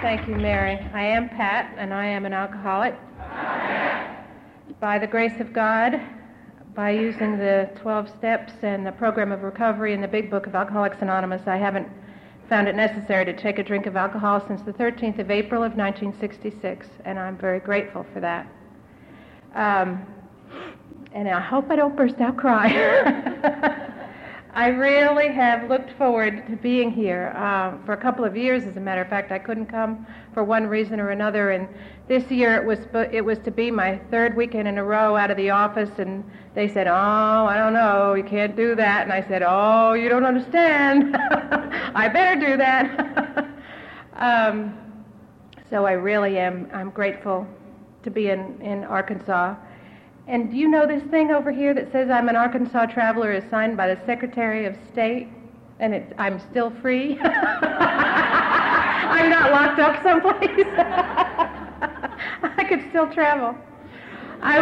Thank you, Mary. I am Pat, and I am an alcoholic. By the grace of God, by using the 12 steps and the program of recovery in the big book of Alcoholics Anonymous, I haven't found it necessary to take a drink of alcohol since the 13th of April of 1966, and I'm very grateful for that. Um, and I hope I don't burst out crying. I really have looked forward to being here uh, for a couple of years. As a matter of fact, I couldn't come for one reason or another, and this year it was it was to be my third weekend in a row out of the office, and they said, "Oh, I don't know, you can't do that," and I said, "Oh, you don't understand. I better do that." um, so I really am. I'm grateful to be in in Arkansas. And do you know this thing over here that says I'm an Arkansas traveler is signed by the Secretary of State? And it, I'm still free? I'm not locked up someplace. I could still travel. I,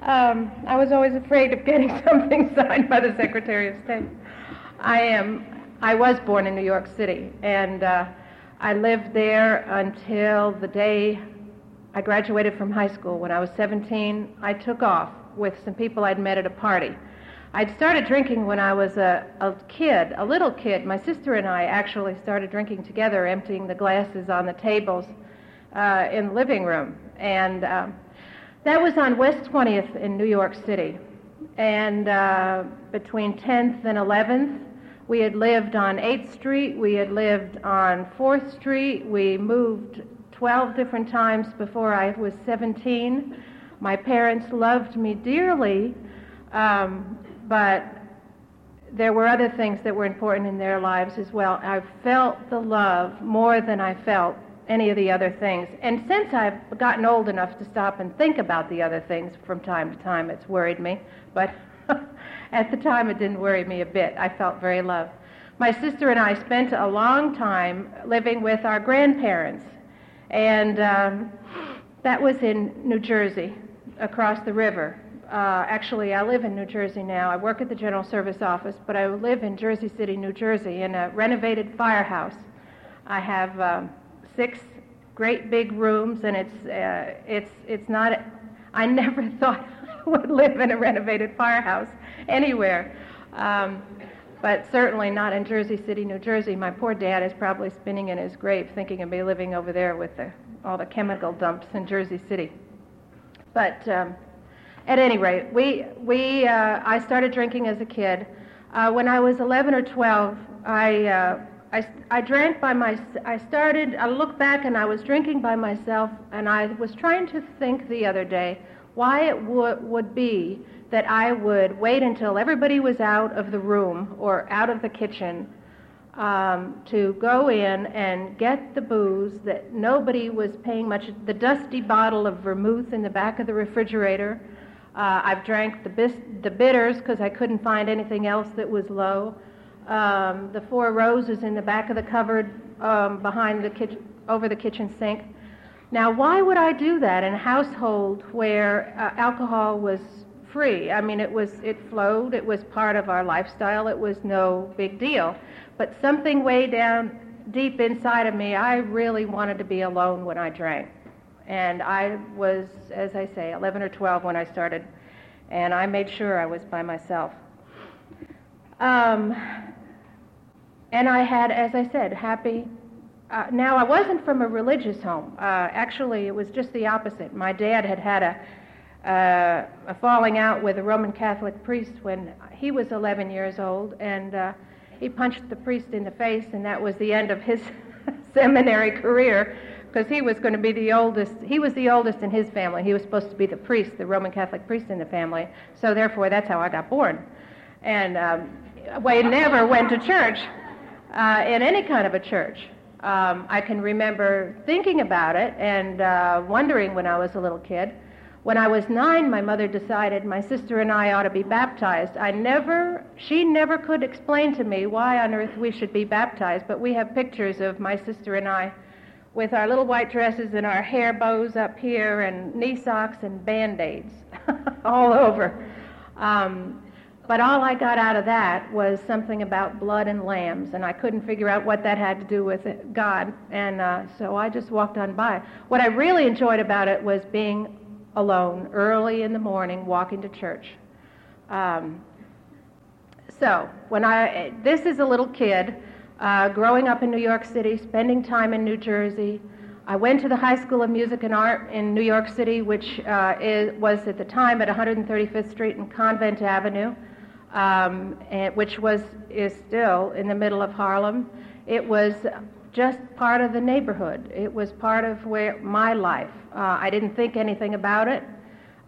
um, I was always afraid of getting something signed by the Secretary of State. I am. I was born in New York City, and uh, I lived there until the day I graduated from high school. When I was 17, I took off with some people I'd met at a party. I'd started drinking when I was a, a kid, a little kid. My sister and I actually started drinking together, emptying the glasses on the tables uh, in the living room. And um, that was on West 20th in New York City. And uh, between 10th and 11th, we had lived on 8th Street, we had lived on 4th Street, we moved 12 different times before I was 17. My parents loved me dearly, um, but there were other things that were important in their lives as well. I felt the love more than I felt any of the other things. And since I've gotten old enough to stop and think about the other things from time to time, it's worried me. But at the time, it didn't worry me a bit. I felt very loved. My sister and I spent a long time living with our grandparents and um, that was in New Jersey, across the river. Uh, actually, I live in New Jersey now. I work at the General Service Office, but I live in Jersey City, New Jersey, in a renovated firehouse. I have um, six great big rooms, and it's uh, it's it's not. I never thought I would live in a renovated firehouse anywhere. Um, but certainly not in Jersey City, New Jersey. My poor dad is probably spinning in his grave thinking of me living over there with the, all the chemical dumps in Jersey City. But um, at any rate, we, we, uh, I started drinking as a kid. Uh, when I was 11 or 12, I, uh, I, I drank by my, I started, I look back and I was drinking by myself, and I was trying to think the other day why it would, would be that I would wait until everybody was out of the room or out of the kitchen um, to go in and get the booze that nobody was paying much. The dusty bottle of vermouth in the back of the refrigerator. Uh, I've drank the, bis- the bitters because I couldn't find anything else that was low. Um, the four roses in the back of the cupboard um, behind the kitchen, over the kitchen sink. Now, why would I do that in a household where uh, alcohol was free. I mean, it was it flowed. It was part of our lifestyle. It was no big deal. But something way down deep inside of me, I really wanted to be alone when I drank. And I was, as I say, 11 or 12 when I started, and I made sure I was by myself. Um, and I had, as I said, happy. Uh, now, I wasn't from a religious home. Uh, actually, it was just the opposite. My dad had had a uh, a falling out with a Roman Catholic priest when he was 11 years old, and uh, he punched the priest in the face, and that was the end of his seminary career because he was going to be the oldest. He was the oldest in his family. He was supposed to be the priest, the Roman Catholic priest in the family. So therefore, that's how I got born. And um, never went to church, uh, in any kind of a church. Um, I can remember thinking about it and uh, wondering when I was a little kid when I was nine, my mother decided my sister and I ought to be baptized. I never, she never could explain to me why on earth we should be baptized, but we have pictures of my sister and I with our little white dresses and our hair bows up here and knee socks and band aids all over. Um, But all I got out of that was something about blood and lambs, and I couldn't figure out what that had to do with it, God, and uh, so I just walked on by. What I really enjoyed about it was being alone early in the morning, walking to church. Um, so when I, this is a little kid uh, growing up in New York City, spending time in New Jersey. I went to the High School of Music and Art in New York City, which uh, is, was at the time at 135th Street and Convent Avenue um, and, which was is still in the middle of Harlem. It was just part of the neighborhood. It was part of where my life. Uh, I didn't think anything about it.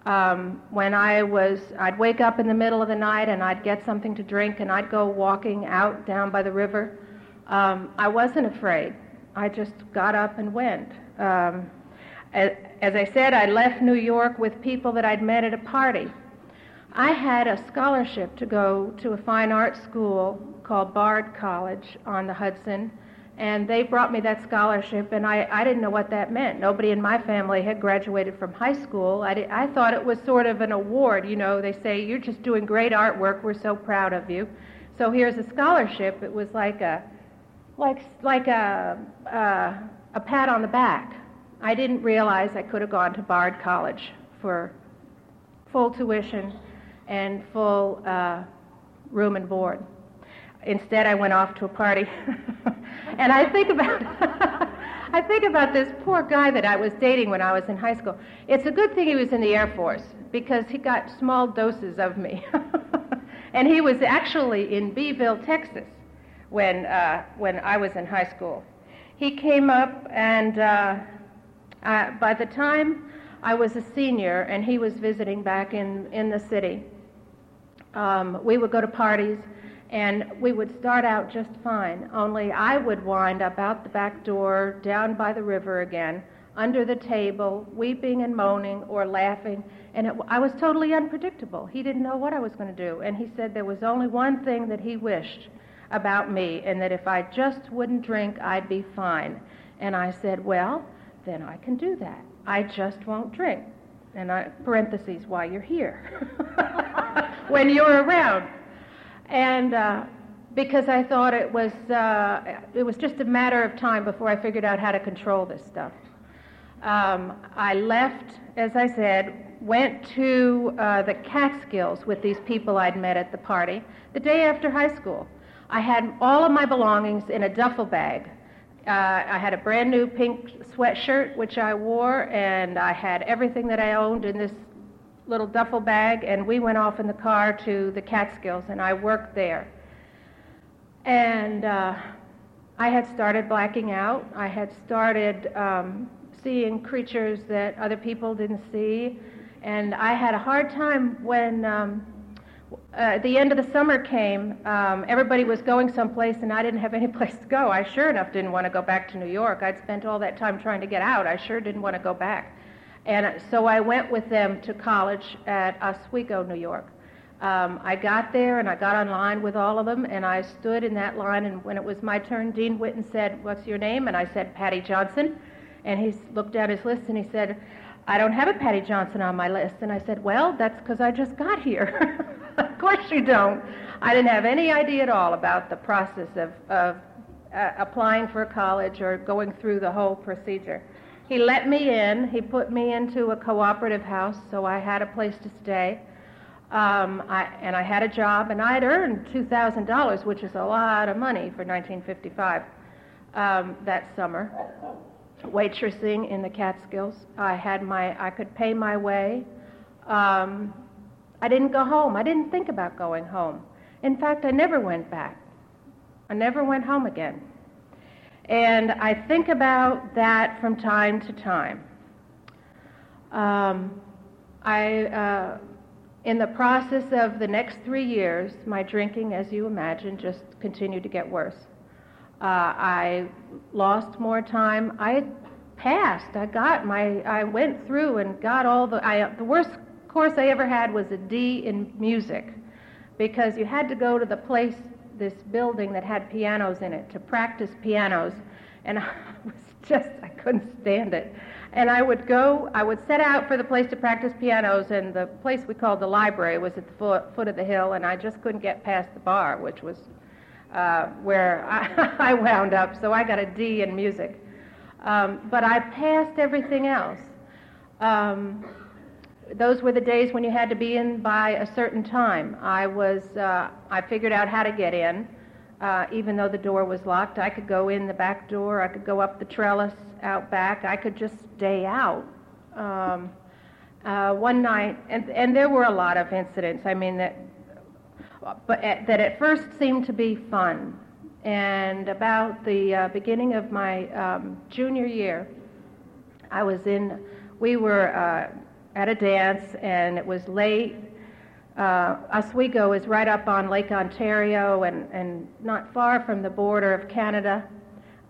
Um, when I was, I'd wake up in the middle of the night and I'd get something to drink and I'd go walking out down by the river. Um, I wasn't afraid. I just got up and went. Um, as, as I said, I left New York with people that I'd met at a party. I had a scholarship to go to a fine art school called Bard College on the Hudson, and they brought me that scholarship, and I, I didn't know what that meant. Nobody in my family had graduated from high school. I, did, I thought it was sort of an award. You know, they say, You're just doing great artwork. We're so proud of you. So here's a scholarship. It was like a, like, like a, uh, a pat on the back. I didn't realize I could have gone to Bard College for full tuition and full uh, room and board. Instead, I went off to a party, and I think about I think about this poor guy that I was dating when I was in high school. It's a good thing he was in the Air Force because he got small doses of me, and he was actually in Beeville, Texas, when uh, when I was in high school. He came up, and uh, by the time I was a senior, and he was visiting back in in the city um, we would go to parties and we would start out just fine, only I would wind up out the back door, down by the river again, under the table, weeping and moaning or laughing. And it, I was totally unpredictable. He didn't know what I was going to do. And he said there was only one thing that he wished about me, and that if I just wouldn't drink, I'd be fine. And I said, Well, then I can do that. I just won't drink. And I, parentheses, why you're here. when you're around. And uh, because I thought it was, uh, it was just a matter of time before I figured out how to control this stuff. Um, I left, as I said, went to uh, the Catskills with these people I'd met at the party the day after high school. I had all of my belongings in a duffel bag. Uh, I had a brand new pink sweatshirt, which I wore, and I had everything that I owned in this little duffel bag, and we went off in the car to the Catskills, and I worked there. And uh, I had started blacking out. I had started um, seeing creatures that other people didn't see, and I had a hard time when. Um, uh, the end of the summer came, um, everybody was going someplace, and I didn't have any place to go. I sure enough didn't want to go back to New York. I'd spent all that time trying to get out. I sure didn't want to go back. And so I went with them to college at Oswego, New York. Um, I got there and I got online with all of them, and I stood in that line. And when it was my turn, Dean Whitten said, What's your name? And I said, Patty Johnson. And he looked at his list and he said, I don't have a Patty Johnson on my list. And I said, Well, that's because I just got here. of course you don't. I didn't have any idea at all about the process of, of uh, applying for college or going through the whole procedure. He let me in. He put me into a cooperative house, so I had a place to stay. Um, I, and I had a job, and I had earned $2,000, which is a lot of money for 1955 um, that summer, waitressing in the Catskills. I had my, I could pay my way. Um, I didn't go home. I didn't think about going home. In fact, I never went back. I never went home again. And I think about that from time to time. Um, I, uh, in the process of the next three years, my drinking, as you imagine, just continued to get worse. Uh, I lost more time. I passed. I got my. I went through and got all the. I, the worst course I ever had was a D in music, because you had to go to the place this building that had pianos in it to practice pianos, and I was just I couldn't stand it. and I would go, I would set out for the place to practice pianos, and the place we called the library was at the foot, foot of the hill, and I just couldn't get past the bar, which was uh, where I, I wound up. So I got a D in music. Um, but I passed everything else. Um, those were the days when you had to be in by a certain time. I was, uh, I figured out how to get in. Uh, even though the door was locked, I could go in the back door. I could go up the trellis out back. I could just stay out. Um, uh, one night, and, and there were a lot of incidents. I mean that, but at, that at first seemed to be fun. And about the uh, beginning of my um, junior year, I was in. We were uh, at a dance, and it was late. Uh, Oswego is right up on Lake Ontario and, and not far from the border of Canada.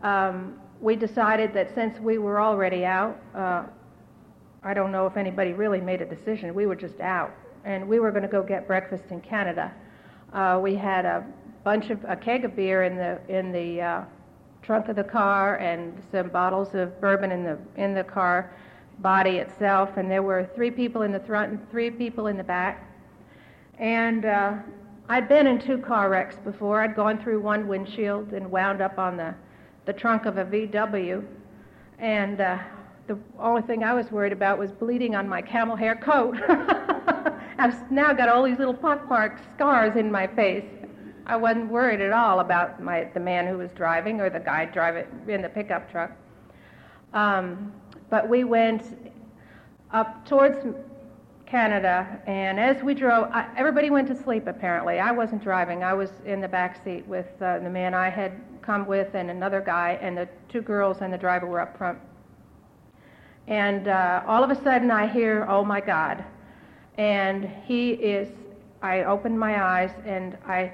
Um, we decided that since we were already out, uh, I don't know if anybody really made a decision, we were just out, and we were going to go get breakfast in Canada. Uh, we had a bunch of a keg of beer in the in the uh, trunk of the car and some bottles of bourbon in the in the car body itself, and there were three people in the front and three people in the back. And uh, I'd been in two car wrecks before. I'd gone through one windshield and wound up on the, the trunk of a VW. And uh, the only thing I was worried about was bleeding on my camel hair coat. I've now got all these little pockmark scars in my face. I wasn't worried at all about my, the man who was driving or the guy driving in the pickup truck. Um, but we went up towards Canada, and as we drove, I, everybody went to sleep apparently. I wasn't driving. I was in the back seat with uh, the man I had come with and another guy, and the two girls and the driver were up front. And uh, all of a sudden, I hear, oh my God. And he is, I opened my eyes and I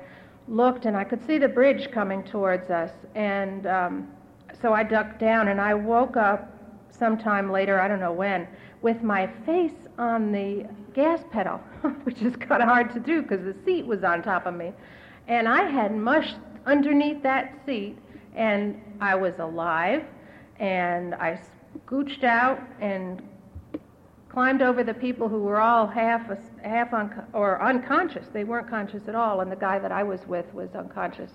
looked, and I could see the bridge coming towards us. And um, so I ducked down, and I woke up sometime later, I don't know when, with my face on the gas pedal, which is kind of hard to do because the seat was on top of me. And I had mushed underneath that seat, and I was alive, and I scooched out and climbed over the people who were all half half un- or unconscious. They weren't conscious at all, and the guy that I was with was unconscious.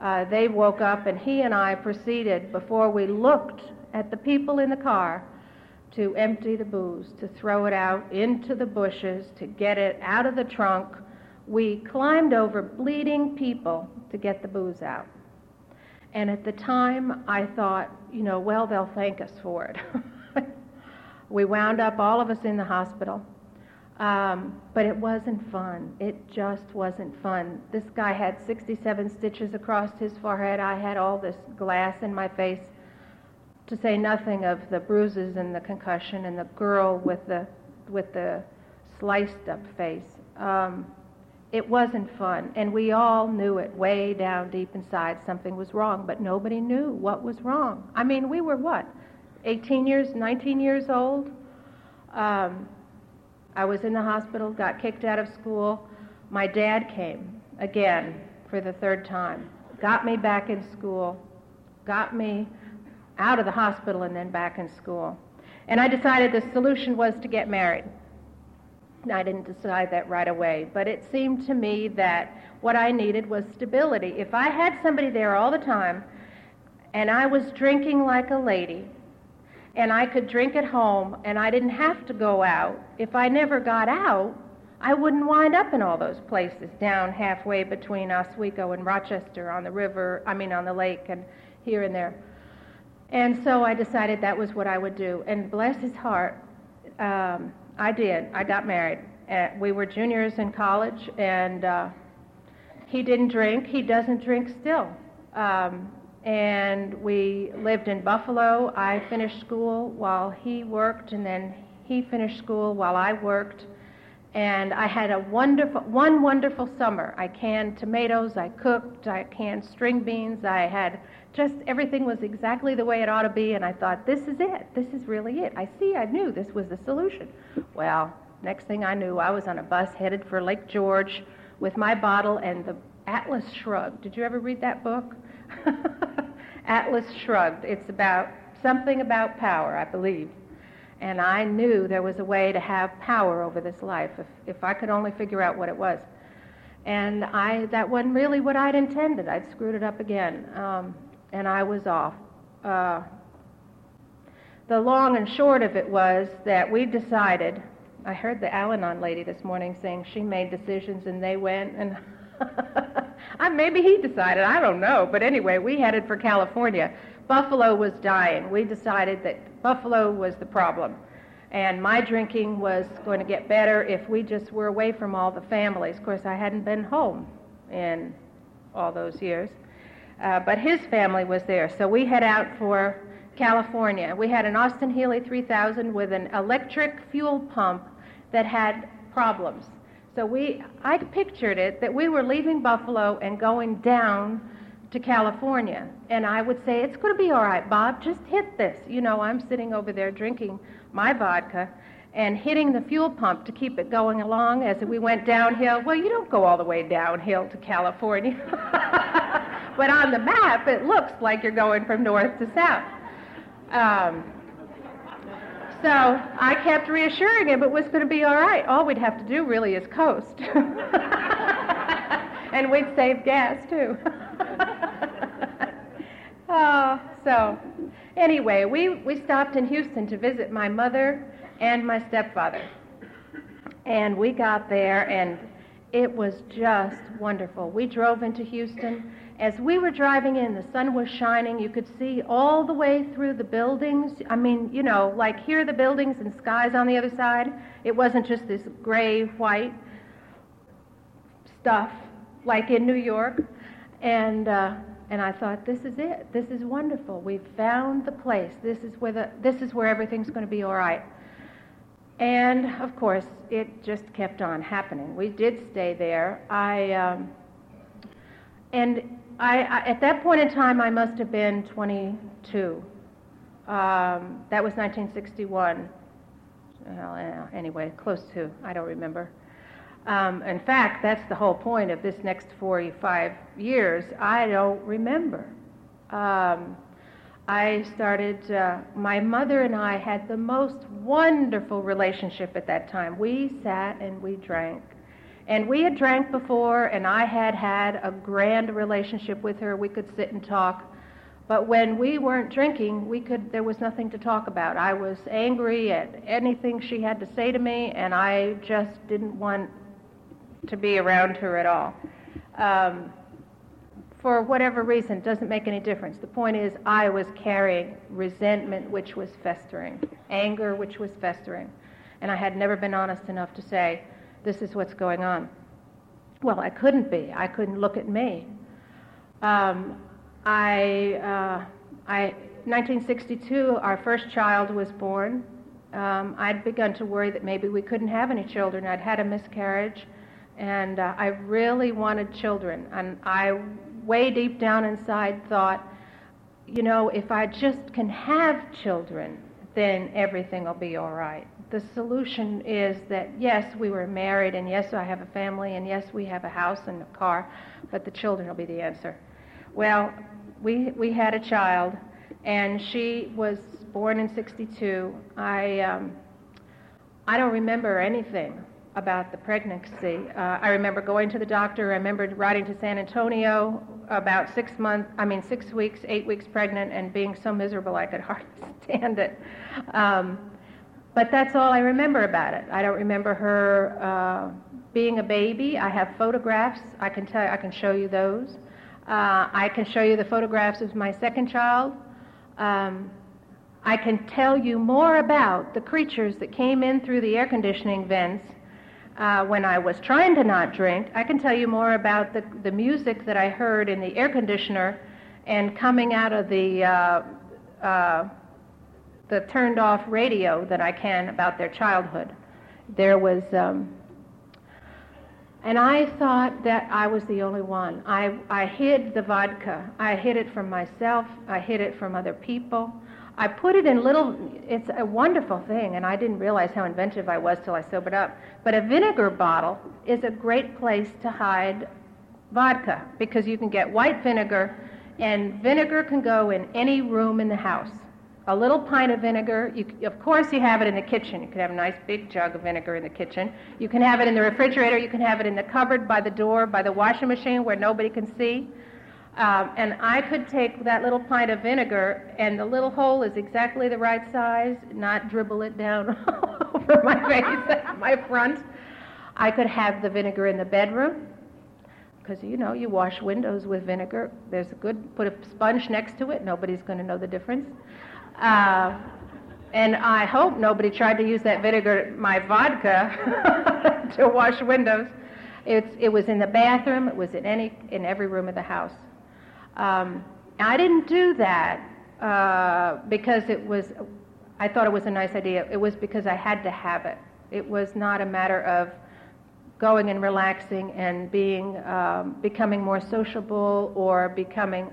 Uh, they woke up, and he and I proceeded before we looked at the people in the car to empty the booze, to throw it out into the bushes, to get it out of the trunk. We climbed over bleeding people to get the booze out. And at the time, I thought, you know, well, they'll thank us for it. we wound up, all of us in the hospital. Um, but it wasn't fun. It just wasn't fun. This guy had 67 stitches across his forehead. I had all this glass in my face to say nothing of the bruises and the concussion and the girl with the with the sliced up face. Um, it wasn't fun, and we all knew it way down deep inside. Something was wrong, but nobody knew what was wrong. I mean, we were what, 18 years, 19 years old. Um, I was in the hospital, got kicked out of school. My dad came again for the third time, got me back in school, got me out of the hospital and then back in school. And I decided the solution was to get married. I didn't decide that right away, but it seemed to me that what I needed was stability. If I had somebody there all the time and I was drinking like a lady and I could drink at home and I didn't have to go out, if I never got out, I wouldn't wind up in all those places down halfway between Oswego and Rochester on the river, I mean on the lake and here and there. And so I decided that was what I would do. And bless his heart, um, I did. I got married. Uh, we were juniors in college, and uh, he didn't drink. He doesn't drink still. Um, and we lived in Buffalo. I finished school while he worked, and then he finished school while I worked. And I had a wonderful, one wonderful summer. I canned tomatoes, I cooked, I canned string beans, I had just everything was exactly the way it ought to be, and I thought, this is it. This is really it. I see, I knew this was the solution. Well, next thing I knew, I was on a bus headed for Lake George with my bottle and the Atlas Shrugged. Did you ever read that book? Atlas Shrugged. It's about something about power, I believe. And I knew there was a way to have power over this life if, if I could only figure out what it was. And I, that wasn't really what I'd intended. I'd screwed it up again. Um, and I was off. Uh, the long and short of it was that we decided, I heard the Al Anon lady this morning saying she made decisions and they went, and I, maybe he decided, I don't know. But anyway, we headed for California. Buffalo was dying. We decided that Buffalo was the problem. And my drinking was going to get better if we just were away from all the families. Of course, I hadn't been home in all those years. Uh, but his family was there. So we head out for California. We had an Austin Healey 3000 with an electric fuel pump that had problems. So we, I pictured it that we were leaving Buffalo and going down to California. And I would say, it's going to be all right, Bob, just hit this. You know, I'm sitting over there drinking my vodka and hitting the fuel pump to keep it going along as we went downhill. Well, you don't go all the way downhill to California. but on the map, it looks like you're going from north to south. Um, so I kept reassuring him it was going to be all right. All we'd have to do really is coast. and we'd save gas too. oh, so anyway, we, we stopped in Houston to visit my mother and my stepfather. And we got there and it was just wonderful. We drove into Houston as we were driving in, the sun was shining. You could see all the way through the buildings. I mean, you know, like here are the buildings and skies on the other side. It wasn't just this gray, white stuff like in New York. And, uh, and I thought, this is it. This is wonderful. We've found the place. This is where, the, this is where everything's going to be all right. And of course, it just kept on happening. We did stay there. I, um, and I, I, at that point in time, I must have been 22. Um, that was 1961. Well, anyway, close to. I don't remember. Um, in fact, that's the whole point of this next 45 years. I don't remember. Um, I started, uh, my mother and I had the most wonderful relationship at that time. We sat and we drank and we had drank before, and I had had a grand relationship with her. We could sit and talk. But when we weren't drinking, we could, there was nothing to talk about. I was angry at anything she had to say to me, and I just didn't want to be around her at all. Um, for whatever reason, doesn't make any difference. The point is, I was carrying resentment, which was festering, anger, which was festering. And I had never been honest enough to say, this is what's going on. Well, I couldn't be. I couldn't look at me. Um, I, uh, I, 1962, our first child was born. Um, I'd begun to worry that maybe we couldn't have any children. I'd had a miscarriage, and uh, I really wanted children. And I, way deep down inside, thought, you know, if I just can have children, then everything will be all right the solution is that yes, we were married, and yes, I have a family, and yes, we have a house and a car, but the children will be the answer. Well, we we had a child, and she was born in '62. I um, I don't remember anything about the pregnancy. Uh, I remember going to the doctor. I remember riding to San Antonio about six months, I mean six weeks, eight weeks pregnant, and being so miserable I could hardly stand it. Um, but that's all I remember about it. I don't remember her uh, being a baby. I have photographs. I can tell. I can show you those. Uh, I can show you the photographs of my second child. Um, I can tell you more about the creatures that came in through the air conditioning vents uh, when I was trying to not drink. I can tell you more about the, the music that I heard in the air conditioner and coming out of the uh, uh, the turned off radio that I can about their childhood. There was, um, and I thought that I was the only one. I, I hid the vodka. I hid it from myself. I hid it from other people. I put it in little, it's a wonderful thing, and I didn't realize how inventive I was till I sobered up. But a vinegar bottle is a great place to hide vodka because you can get white vinegar, and vinegar can go in any room in the house a little pint of vinegar. You, of course, you have it in the kitchen. You can have a nice big jug of vinegar in the kitchen. You can have it in the refrigerator. You can have it in the cupboard by the door, by the washing machine where nobody can see. Um, and I could take that little pint of vinegar, and the little hole is exactly the right size, not dribble it down over my face, my front. I could have the vinegar in the bedroom because you know you wash windows with vinegar. There's a good put a sponge next to it. Nobody's going to know the difference. Uh, and I hope nobody tried to use that vinegar, my vodka, to wash windows. It's, it was in the bathroom. It was in any in every room of the house. Um, I didn't do that uh, because it was. I thought it was a nice idea. It was because I had to have it. It was not a matter of going and relaxing and being um, becoming more sociable or becoming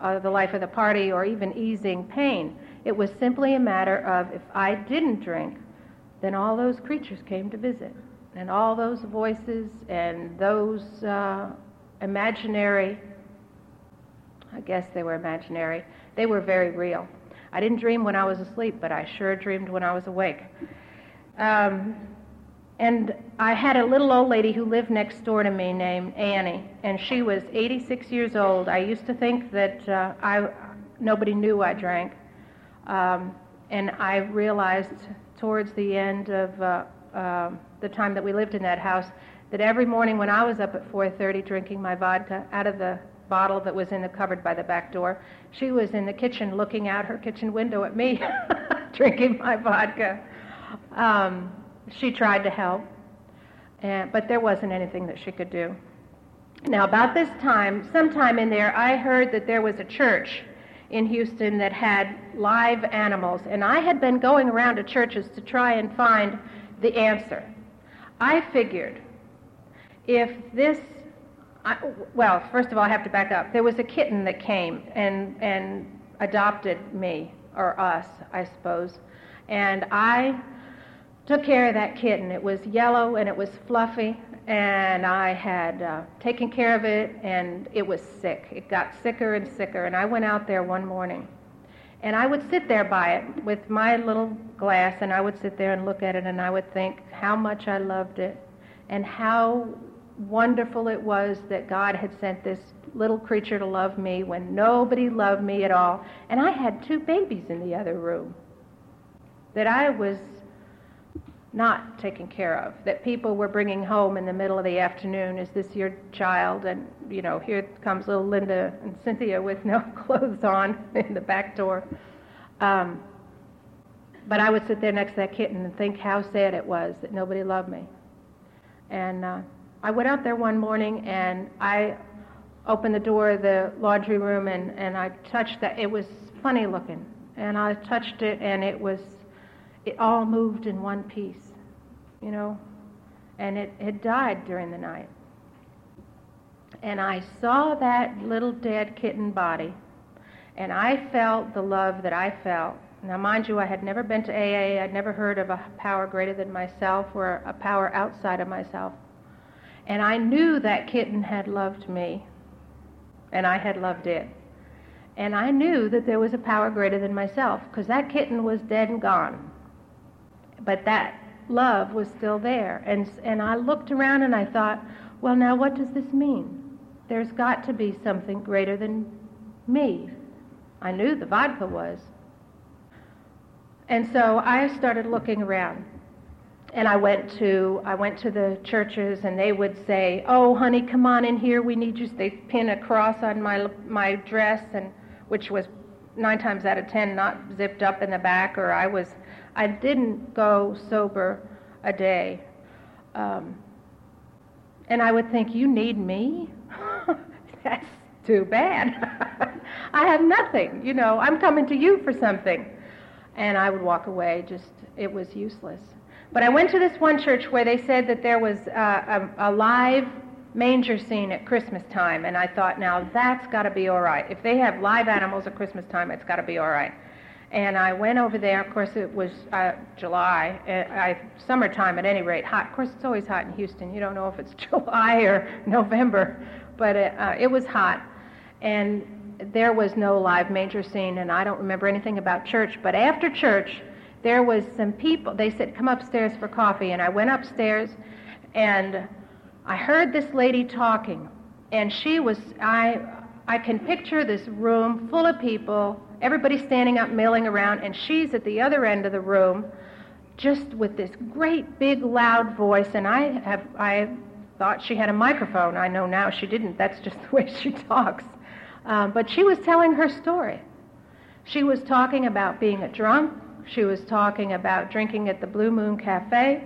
uh, the life of the party or even easing pain. It was simply a matter of if I didn't drink, then all those creatures came to visit, and all those voices and those uh, imaginary. I guess they were imaginary. They were very real. I didn't dream when I was asleep, but I sure dreamed when I was awake. Um, and I had a little old lady who lived next door to me named Annie, and she was 86 years old. I used to think that uh, I, nobody knew I drank. Um, and I realized towards the end of uh, uh, the time that we lived in that house that every morning when I was up at 4:30 drinking my vodka out of the bottle that was in the cupboard by the back door, she was in the kitchen looking out her kitchen window at me, drinking my vodka. Um, she tried to help, and, but there wasn't anything that she could do. Now, about this time, sometime in there, I heard that there was a church in Houston that had live animals, and I had been going around to churches to try and find the answer. I figured if this, I, well, first of all, I have to back up. There was a kitten that came and, and adopted me, or us, I suppose, and I took care of that kitten. It was yellow and it was fluffy, and I had uh, taken care of it, and it was sick. It got sicker and sicker, and I went out there one morning. And I would sit there by it with my little glass, and I would sit there and look at it, and I would think how much I loved it, and how wonderful it was that God had sent this little creature to love me when nobody loved me at all. And I had two babies in the other room that I was not taken care of, that people were bringing home in the middle of the afternoon. Is this your child? And, you know, here comes little Linda and Cynthia with no clothes on in the back door. Um, but I would sit there next to that kitten and think how sad it was that nobody loved me. And uh, I went out there one morning and I opened the door of the laundry room and, and I touched that. It was funny looking. And I touched it and it was it all moved in one piece, you know, and it had died during the night. And I saw that little dead kitten body, and I felt the love that I felt. Now, mind you, I had never been to AA. I'd never heard of a power greater than myself or a power outside of myself. And I knew that kitten had loved me, and I had loved it. And I knew that there was a power greater than myself because that kitten was dead and gone but that love was still there. And, and I looked around and I thought, well, now what does this mean? There's got to be something greater than me. I knew the vodka was. And so I started looking around. And I went to I went to the churches and they would say, "Oh, honey, come on in here. We need you." They pin a cross on my my dress and which was 9 times out of 10 not zipped up in the back or I was I didn't go sober a day. Um, and I would think, You need me? That's too bad. I have nothing. You know, I'm coming to you for something. And I would walk away, just, it was useless. But I went to this one church where they said that there was uh, a, a live manger scene at Christmas time, and I thought, now that's got to be all right. If they have live animals at Christmas time, it's got to be all right. And I went over there. Of course, it was uh, July, uh, I, summertime at any rate. Hot. Of course, it's always hot in Houston. You don't know if it's July or November, but it, uh, it was hot. And there was no live manger scene, and I don't remember anything about church. But after church, there was some people. They said, "Come upstairs for coffee," and I went upstairs, and I heard this lady talking, and she was I. I can picture this room full of people, everybody standing up, milling around, and she's at the other end of the room, just with this great big loud voice. And I have I thought she had a microphone. I know now she didn't. That's just the way she talks. Um, but she was telling her story. She was talking about being a drunk. She was talking about drinking at the Blue Moon Cafe.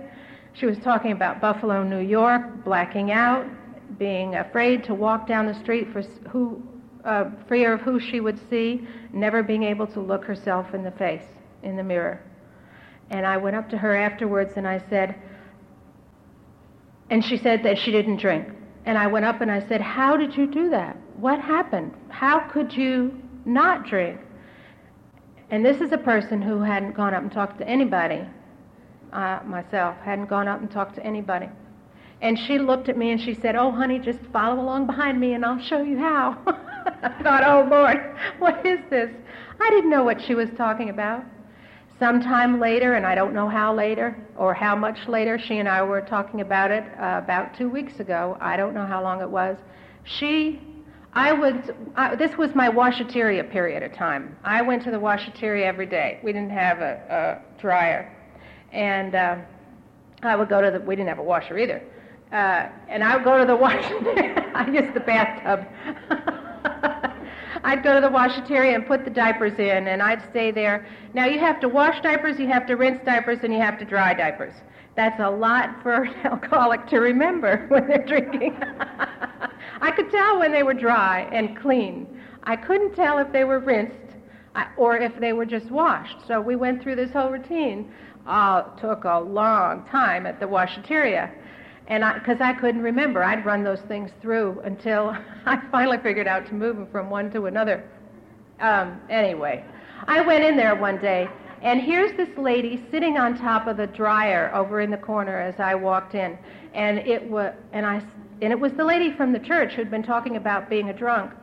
She was talking about Buffalo, New York, blacking out, being afraid to walk down the street for who, uh, fear of who she would see, never being able to look herself in the face in the mirror. And I went up to her afterwards and I said, and she said that she didn't drink. And I went up and I said, How did you do that? What happened? How could you not drink? And this is a person who hadn't gone up and talked to anybody, uh, myself, hadn't gone up and talked to anybody. And she looked at me and she said, Oh, honey, just follow along behind me and I'll show you how. I thought, Oh, Lord, what is this? I didn't know what she was talking about. Sometime later, and I don't know how later or how much later, she and I were talking about it uh, about two weeks ago. I don't know how long it was. She, I was, I, this was my washateria period of time. I went to the washateria every day. We didn't have a, a dryer. And uh, I would go to the, we didn't have a washer either. Uh, and I would go to the washer, I used the bathtub. I'd go to the washateria and put the diapers in, and I'd stay there. Now, you have to wash diapers, you have to rinse diapers, and you have to dry diapers. That's a lot for an alcoholic to remember when they're drinking. I could tell when they were dry and clean. I couldn't tell if they were rinsed or if they were just washed. So we went through this whole routine. Uh, took a long time at the washateria and because I, I, couldn't remember, I'd run those things through until I finally figured out to move them from one to another. Um, anyway, I went in there one day, and here's this lady sitting on top of the dryer over in the corner as I walked in, and it was and I and it was the lady from the church who'd been talking about being a drunk.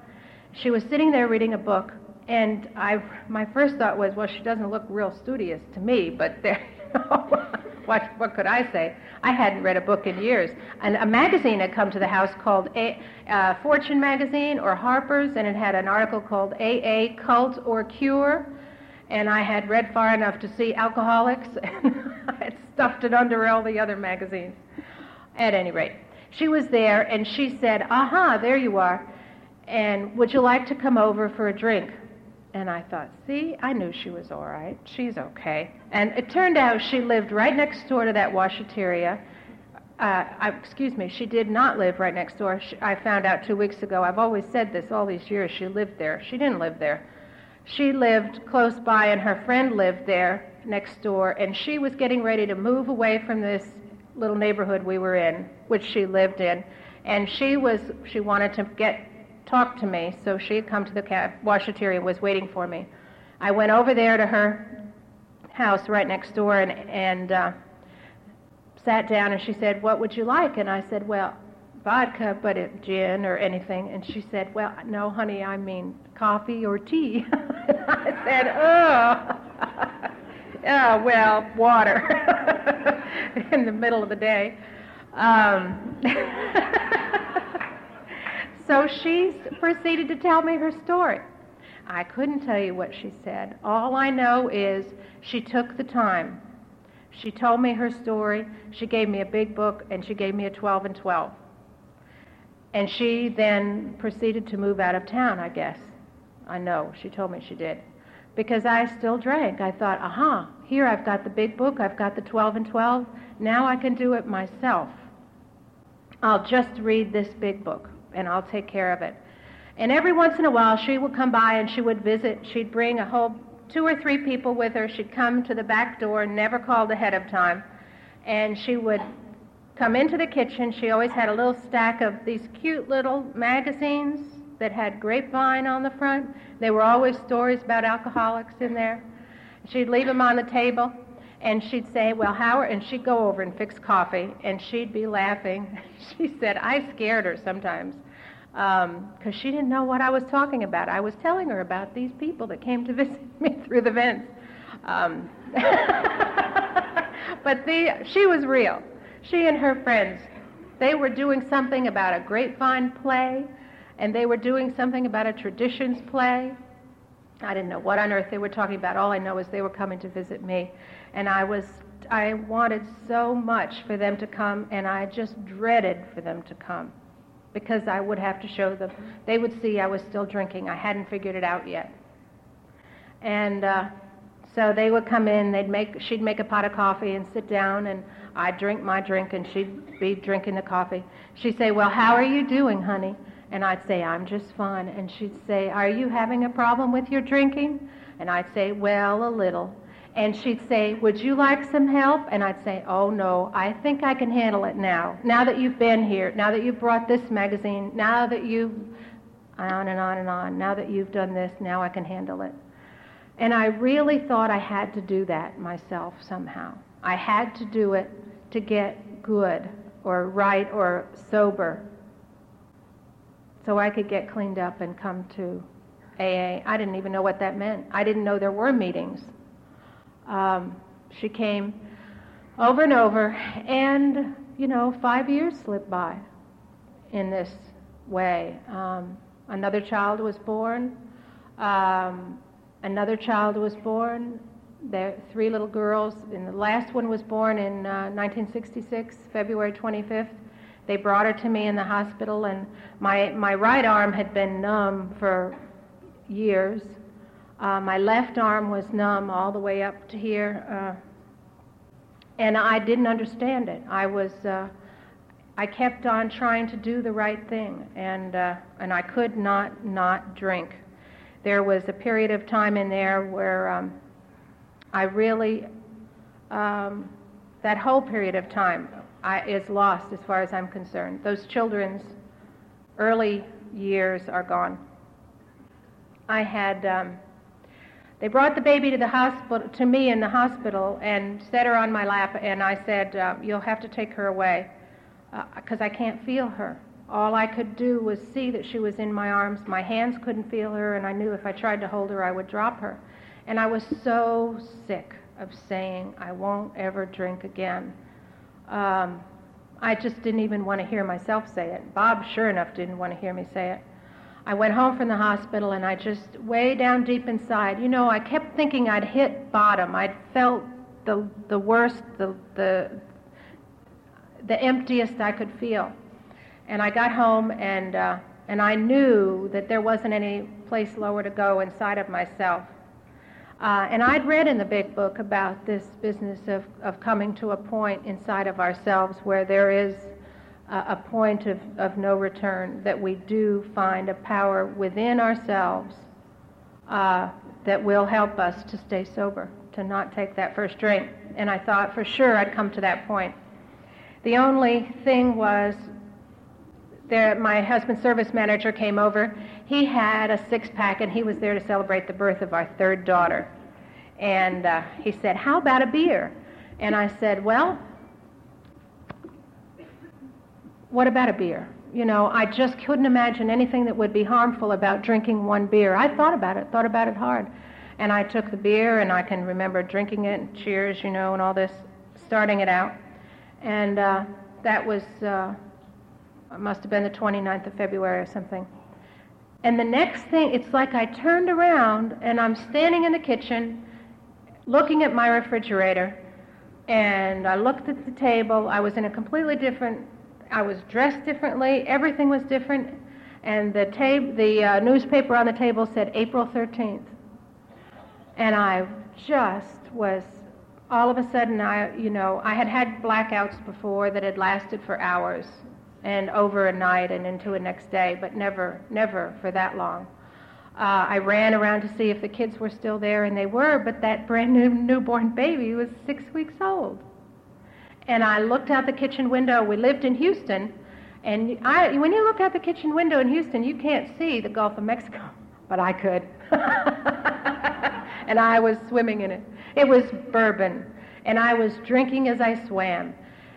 She was sitting there reading a book, and I my first thought was, well, she doesn't look real studious to me, but there. What, what could I say? I hadn't read a book in years. And a magazine had come to the house called a, uh, Fortune Magazine or Harper's, and it had an article called AA Cult or Cure. And I had read far enough to see alcoholics, and I had stuffed it under all the other magazines. At any rate, she was there, and she said, Aha, there you are. And would you like to come over for a drink? And I thought, see, I knew she was all right. She's okay. And it turned out she lived right next door to that washateria. Uh, I, excuse me, she did not live right next door. She, I found out two weeks ago. I've always said this all these years. She lived there. She didn't live there. She lived close by, and her friend lived there next door. And she was getting ready to move away from this little neighborhood we were in, which she lived in. And she was she wanted to get talk to me, so she had come to the washateria and was waiting for me. I went over there to her house right next door and, and uh, sat down, and she said, What would you like? And I said, Well, vodka, but it, gin or anything. And she said, Well, no, honey, I mean coffee or tea. I said, Oh. oh, well, water in the middle of the day. Um, so she proceeded to tell me her story. I couldn't tell you what she said. All I know is she took the time. She told me her story. She gave me a big book, and she gave me a 12 and 12. And she then proceeded to move out of town, I guess. I know. She told me she did. Because I still drank. I thought, aha, here I've got the big book, I've got the 12 and 12. Now I can do it myself. I'll just read this big book and I'll take care of it. And every once in a while, she would come by and she would visit. She'd bring a whole two or three people with her. She'd come to the back door, never called ahead of time. And she would come into the kitchen. She always had a little stack of these cute little magazines that had grapevine on the front. They were always stories about alcoholics in there. She'd leave them on the table and she'd say, Well, Howard, and she'd go over and fix coffee, and she'd be laughing. She said, I scared her sometimes. because um, she didn't know what I was talking about. I was telling her about these people that came to visit me through the vents. Um, but the, she was real. She and her friends, they were doing something about a grapevine play, and they were doing something about a traditions play. I didn't know what on earth they were talking about. All I know is they were coming to visit me, and I was I wanted so much for them to come, and I just dreaded for them to come because I would have to show them. They would see I was still drinking. I hadn't figured it out yet. And uh, so they would come in. They'd make. She'd make a pot of coffee and sit down, and I'd drink my drink, and she'd be drinking the coffee. She'd say, "Well, how are you doing, honey?" And I'd say, "I'm just fine." And she'd say, "Are you having a problem with your drinking?" And I'd say, "Well, a little." and she'd say, Would you like some help? And I'd say, Oh, no, I think I can handle it now. Now that you've been here, now that you've brought this magazine, now that you've, on and on and on, now that you've done this, now I can handle it. And I really thought I had to do that myself somehow. I had to do it to get good or right or sober so I could get cleaned up and come to AA. I didn't even know what that meant. I didn't know there were meetings. Um, she came over and over, and you know, five years slipped by in this way. Um, another child was born. Um, another child was born. There, three little girls, and the last one was born in uh, 1966, February 25th. They brought her to me in the hospital, and my my right arm had been numb for years. Uh, my left arm was numb all the way up to here, uh, and I didn't understand it. I was, uh, I kept on trying to do the right thing, and uh, and I could not not drink. There was a period of time in there where um, I really, um, that whole period of time I, is lost as far as I'm concerned. Those children's early years are gone. I had. Um, they brought the baby to the hospital to me in the hospital and set her on my lap, and I said, uh, "You'll have to take her away because uh, I can't feel her." All I could do was see that she was in my arms. My hands couldn't feel her, and I knew if I tried to hold her, I would drop her. And I was so sick of saying, I won't ever drink again. Um, I just didn't even want to hear myself say it. Bob, sure enough, didn't want to hear me say it. I went home from the hospital and I just, way down deep inside, you know, I kept thinking I'd hit bottom. I'd felt the, the worst, the, the, the emptiest I could feel. And I got home and, uh, and I knew that there wasn't any place lower to go inside of myself. Uh, and I'd read in the big book about this business of, of coming to a point inside of ourselves where there is a point of, of no return, that we do find a power within ourselves uh, that will help us to stay sober, to not take that first drink. And I thought for sure I'd come to that point. The only thing was, there, my husband's service manager came over. He had a six pack and he was there to celebrate the birth of our third daughter. And uh, he said, How about a beer? And I said, Well, what about a beer? You know, I just couldn't imagine anything that would be harmful about drinking one beer. I thought about it, thought about it hard. And I took the beer, and I can remember drinking it, cheers, you know, and all this, starting it out. And uh, that was, uh, must have been the 29th of February or something. And the next thing, it's like I turned around and I'm standing in the kitchen looking at my refrigerator. And I looked at the table. I was in a completely different I was dressed differently. Everything was different. And the, tab- the uh, newspaper on the table said April 13th. And I just was, all of a sudden, I, you know, I had had blackouts before that had lasted for hours and over a night and into a next day, but never, never for that long. Uh, I ran around to see if the kids were still there, and they were, but that brand new newborn baby was six weeks old and I looked out the kitchen window. We lived in Houston, and I, when you look out the kitchen window in Houston, you can't see the Gulf of Mexico, but I could. and I was swimming in it. It was bourbon, and I was drinking as I swam.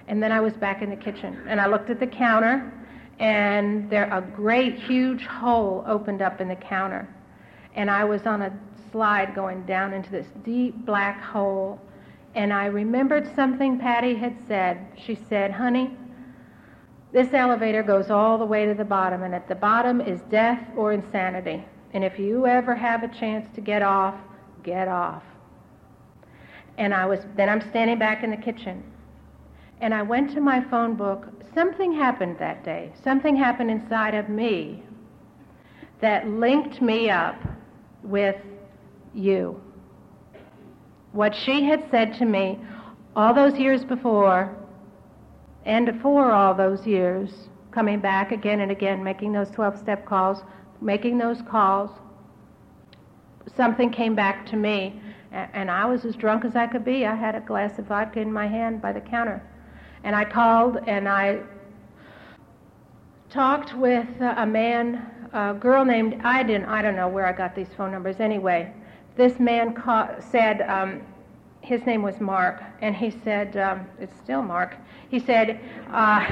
And then I was back in the kitchen, and I looked at the counter, and there a great huge hole opened up in the counter, and I was on a slide going down into this deep black hole, and I remembered something Patty had said. She said, "Honey." This elevator goes all the way to the bottom, and at the bottom is death or insanity. And if you ever have a chance to get off, get off. And I was then I'm standing back in the kitchen. And I went to my phone book. Something happened that day. Something happened inside of me that linked me up with you. What she had said to me all those years before and for all those years, coming back again and again, making those 12 step calls, making those calls, something came back to me, and I was as drunk as I could be. I had a glass of vodka in my hand by the counter. And I called and I talked with a man, a girl named, I didn't, I don't know where I got these phone numbers anyway. This man ca- said, um, his name was Mark, and he said, um, it's still Mark, he said, uh,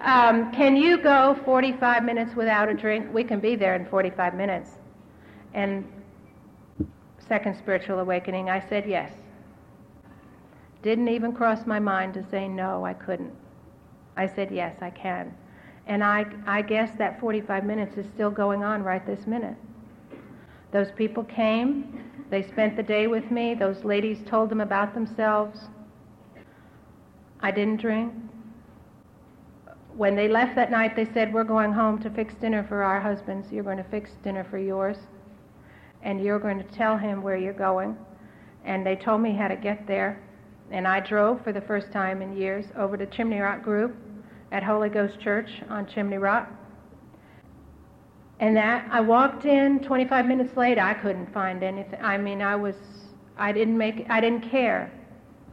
um, Can you go 45 minutes without a drink? We can be there in 45 minutes. And second spiritual awakening, I said yes. Didn't even cross my mind to say no, I couldn't. I said yes, I can. And I, I guess that 45 minutes is still going on right this minute. Those people came, they spent the day with me, those ladies told them about themselves. I didn't drink. When they left that night, they said, We're going home to fix dinner for our husbands. You're going to fix dinner for yours. And you're going to tell him where you're going. And they told me how to get there. And I drove for the first time in years over to Chimney Rock Group at Holy Ghost Church on Chimney Rock. And that I walked in 25 minutes late. I couldn't find anything. I mean, I was, I didn't make, I didn't care.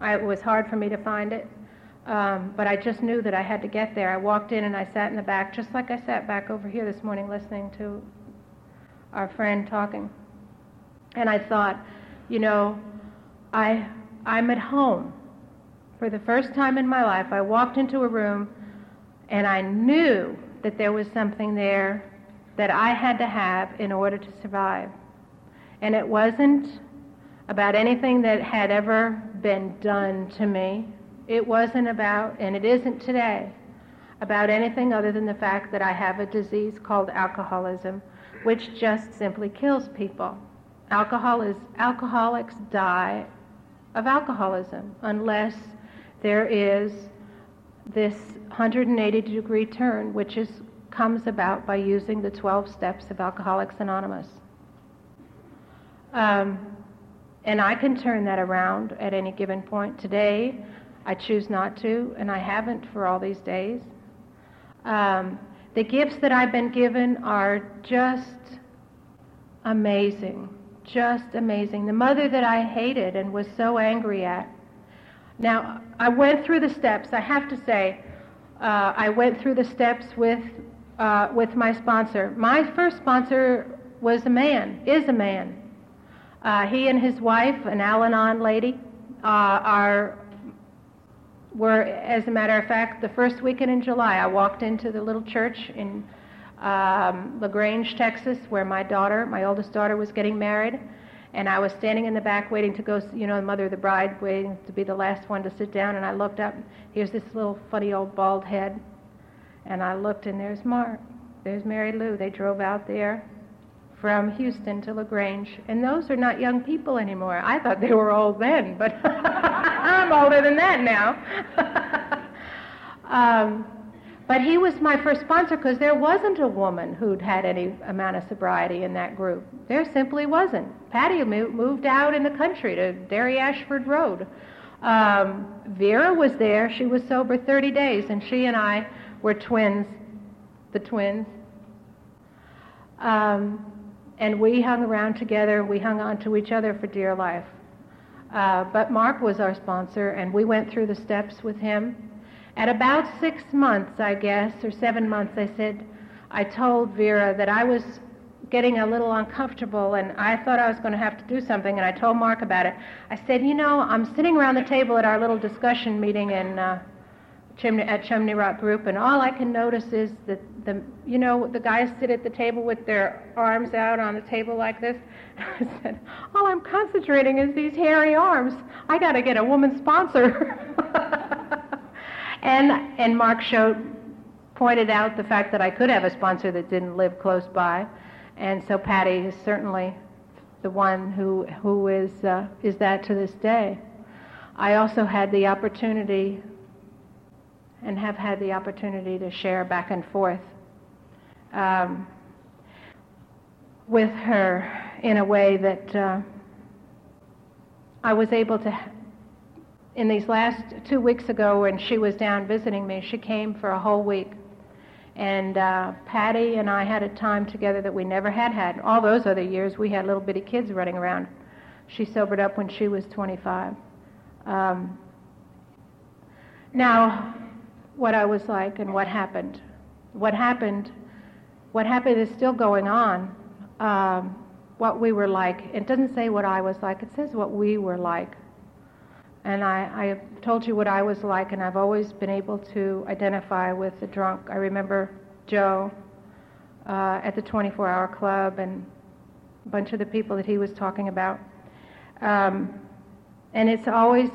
I, it was hard for me to find it. Um, but I just knew that I had to get there. I walked in and I sat in the back, just like I sat back over here this morning listening to our friend talking. And I thought, you know, I, I'm at home. For the first time in my life, I walked into a room and I knew that there was something there that I had to have in order to survive. And it wasn't about anything that had ever been done to me. It wasn't about, and it isn't today, about anything other than the fact that I have a disease called alcoholism, which just simply kills people. Alcohol is, alcoholics die of alcoholism unless there is this 180 degree turn, which is, comes about by using the 12 steps of Alcoholics Anonymous. Um, and I can turn that around at any given point. Today, I choose not to, and I haven't for all these days. Um, the gifts that I've been given are just amazing, just amazing. The mother that I hated and was so angry at. Now, I went through the steps. I have to say, uh, I went through the steps with uh, with my sponsor. My first sponsor was a man, is a man. Uh, he and his wife, an Al-Anon lady, uh, are were, as a matter of fact, the first weekend in July, I walked into the little church in um, LaGrange, Texas, where my daughter, my oldest daughter, was getting married. And I was standing in the back waiting to go, you know, the mother of the bride, waiting to be the last one to sit down. And I looked up. Here's this little funny old bald head. And I looked, and there's Mark. There's Mary Lou. They drove out there from Houston to LaGrange. And those are not young people anymore. I thought they were old then, but I'm older than that now. um, but he was my first sponsor because there wasn't a woman who'd had any amount of sobriety in that group. There simply wasn't. Patty moved out in the country to Dairy Ashford Road. Um, Vera was there. She was sober 30 days, and she and I were twins, the twins. Um, and we hung around together. We hung on to each other for dear life. Uh, but Mark was our sponsor, and we went through the steps with him. At about six months, I guess, or seven months, I said, I told Vera that I was getting a little uncomfortable and I thought I was going to have to do something, and I told Mark about it. I said, You know, I'm sitting around the table at our little discussion meeting in uh, Chimney, at Chimney Rock Group, and all I can notice is that the, you know, the guys sit at the table with their arms out on the table like this. I said, all I'm concentrating is these hairy arms. I got to get a woman sponsor. and and Mark showed pointed out the fact that I could have a sponsor that didn't live close by, and so Patty is certainly the one who who is uh, is that to this day. I also had the opportunity and have had the opportunity to share back and forth um, with her in a way that uh, I was able to. In these last two weeks ago, when she was down visiting me, she came for a whole week. And uh, Patty and I had a time together that we never had had. All those other years, we had little bitty kids running around. She sobered up when she was 25. Um, now, what I was like and what happened. What happened, what happened is still going on. Um, what we were like. It doesn't say what I was like, it says what we were like. And I, I told you what I was like, and I've always been able to identify with the drunk. I remember Joe uh, at the 24 Hour Club and a bunch of the people that he was talking about. Um, and it's always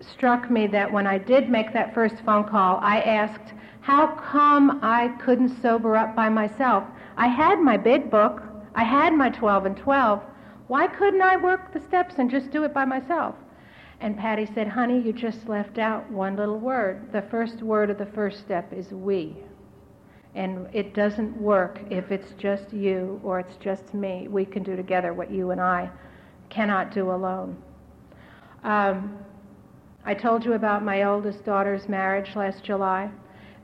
struck me that when I did make that first phone call, I asked, how come I couldn't sober up by myself? I had my big book, I had my 12 and 12. Why couldn't I work the steps and just do it by myself? And Patty said, honey, you just left out one little word. The first word of the first step is we. And it doesn't work if it's just you or it's just me. We can do together what you and I cannot do alone. Um, I told you about my oldest daughter's marriage last July.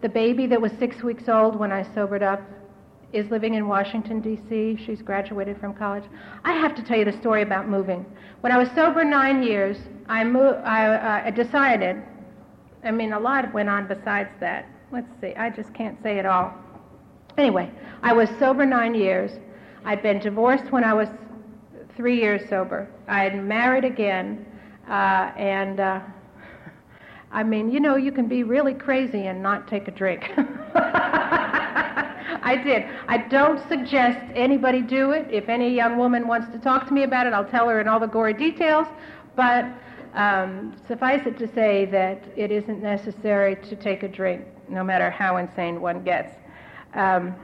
The baby that was six weeks old when I sobered up is living in Washington, D.C. She's graduated from college. I have to tell you the story about moving. When I was sober nine years, I, moved, I uh, decided, I mean, a lot went on besides that. Let's see, I just can't say it all. Anyway, I was sober nine years. I'd been divorced when I was three years sober. I had married again, uh, and uh, I mean, you know, you can be really crazy and not take a drink. I did. I don't suggest anybody do it. If any young woman wants to talk to me about it, I'll tell her in all the gory details. But um, suffice it to say that it isn't necessary to take a drink, no matter how insane one gets. Um,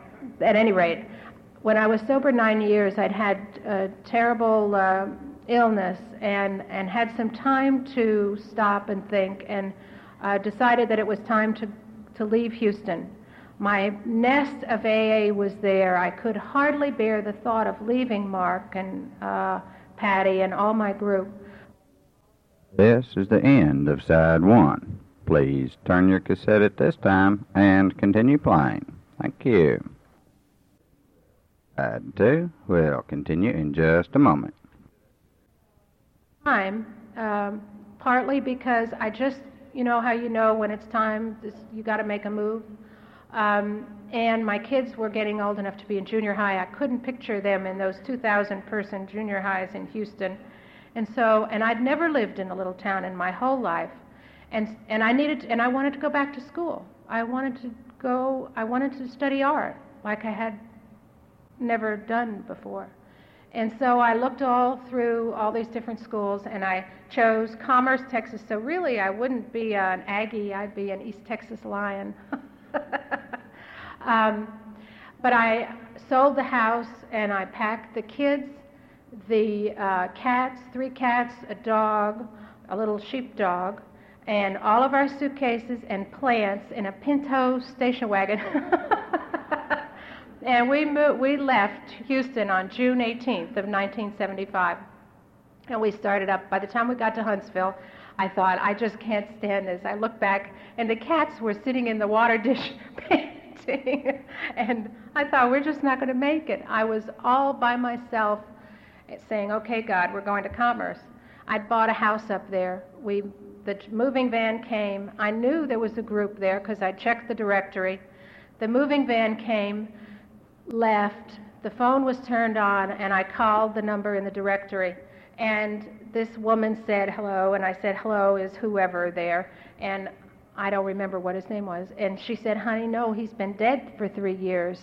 at any rate, when I was sober nine years, I'd had a terrible uh, illness and, and had some time to stop and think and uh, decided that it was time to, to leave Houston. My nest of AA was there. I could hardly bear the thought of leaving Mark and uh, Patty and all my group. This is the end of side one. Please turn your cassette at this time and continue playing. Thank you. Side two will continue in just a moment time, um, partly because I just, you know how you know when it's time, this, you got to make a move. Um, and my kids were getting old enough to be in junior high. I couldn't picture them in those 2,000 person junior highs in Houston. And so, and I'd never lived in a little town in my whole life. And, and I needed, and I wanted to go back to school. I wanted to go, I wanted to study art like I had never done before. And so I looked all through all these different schools and I chose Commerce, Texas. So really, I wouldn't be an Aggie, I'd be an East Texas Lion. um, but I sold the house and I packed the kids, the uh, cats, three cats, a dog, a little sheep dog, and all of our suitcases and plants in a Pinto station wagon. And we, moved, we left Houston on June 18th of 1975. And we started up. By the time we got to Huntsville, I thought, I just can't stand this. I look back, and the cats were sitting in the water dish painting. and I thought, we're just not going to make it. I was all by myself saying, okay, God, we're going to Commerce. I'd bought a house up there. We, the moving van came. I knew there was a group there because I checked the directory. The moving van came left, the phone was turned on, and I called the number in the directory. And this woman said hello, and I said hello is whoever there. And I don't remember what his name was. And she said, honey, no, he's been dead for three years.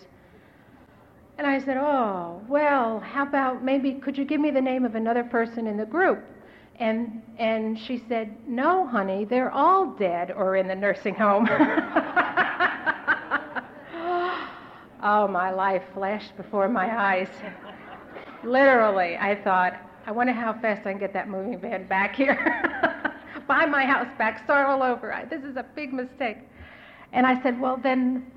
And I said, oh, well, how about maybe could you give me the name of another person in the group? And, and she said, no, honey, they're all dead or in the nursing home. oh, my life flashed before my eyes. Literally, I thought, I wonder how fast I can get that moving van back here. Buy my house back, start all over. I, this is a big mistake. And I said, well, then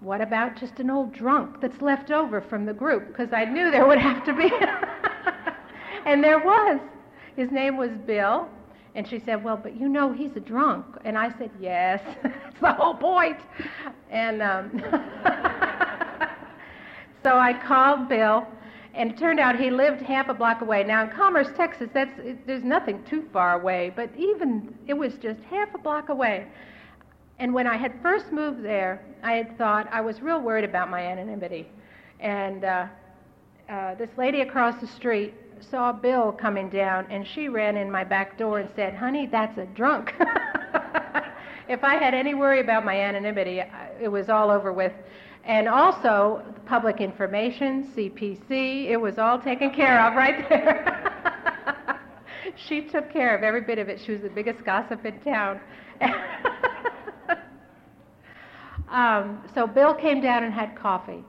what about just an old drunk that's left over from the group? Because I knew there would have to be. and there was. His name was Bill. And she said, Well, but you know he's a drunk. And I said, Yes, that's the whole point. And um, so I called Bill, and it turned out he lived half a block away. Now, in Commerce, Texas, that's, it, there's nothing too far away, but even it was just half a block away. And when I had first moved there, I had thought I was real worried about my anonymity. And uh, uh, this lady across the street saw Bill coming down, and she ran in my back door and said, Honey, that's a drunk. if I had any worry about my anonymity, it was all over with. And also, public information, CPC, it was all taken care of right there. she took care of every bit of it. She was the biggest gossip in town. um, so Bill came down and had coffee.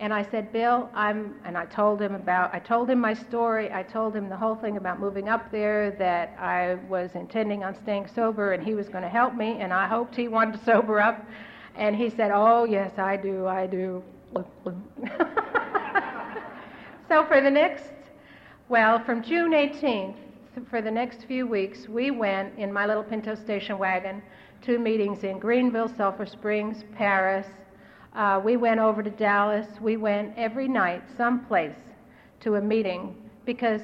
And I said, Bill, I'm, and I told him about, I told him my story. I told him the whole thing about moving up there, that I was intending on staying sober and he was going to help me, and I hoped he wanted to sober up. And he said, Oh, yes, I do, I do. so for the next, well, from June 18th, for the next few weeks, we went in my little Pinto station wagon to meetings in Greenville, Sulphur Springs, Paris, uh, we went over to Dallas. We went every night, someplace, to a meeting because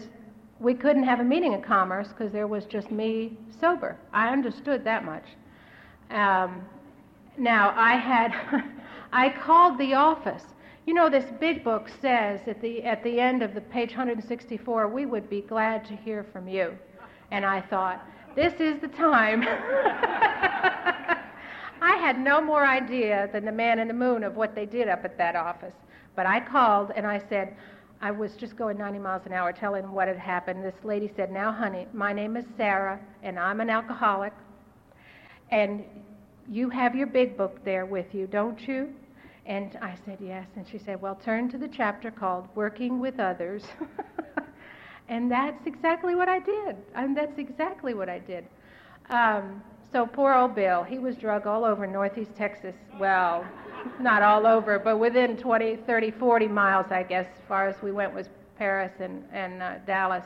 we couldn't have a meeting in Commerce because there was just me sober. I understood that much. Um, now, I had, I called the office. You know, this big book says at the, at the end of the page 164, we would be glad to hear from you. And I thought, this is the time. I had no more idea than the man in the moon of what they did up at that office. But I called and I said, I was just going 90 miles an hour telling what had happened. This lady said, Now, honey, my name is Sarah, and I'm an alcoholic. And you have your big book there with you, don't you? And I said, Yes. And she said, Well, turn to the chapter called Working with Others. and that's exactly what I did. And that's exactly what I did. Um, so poor old Bill, he was drug all over northeast Texas. Well, not all over, but within 20, 30, 40 miles, I guess, as far as we went was Paris and, and uh, Dallas.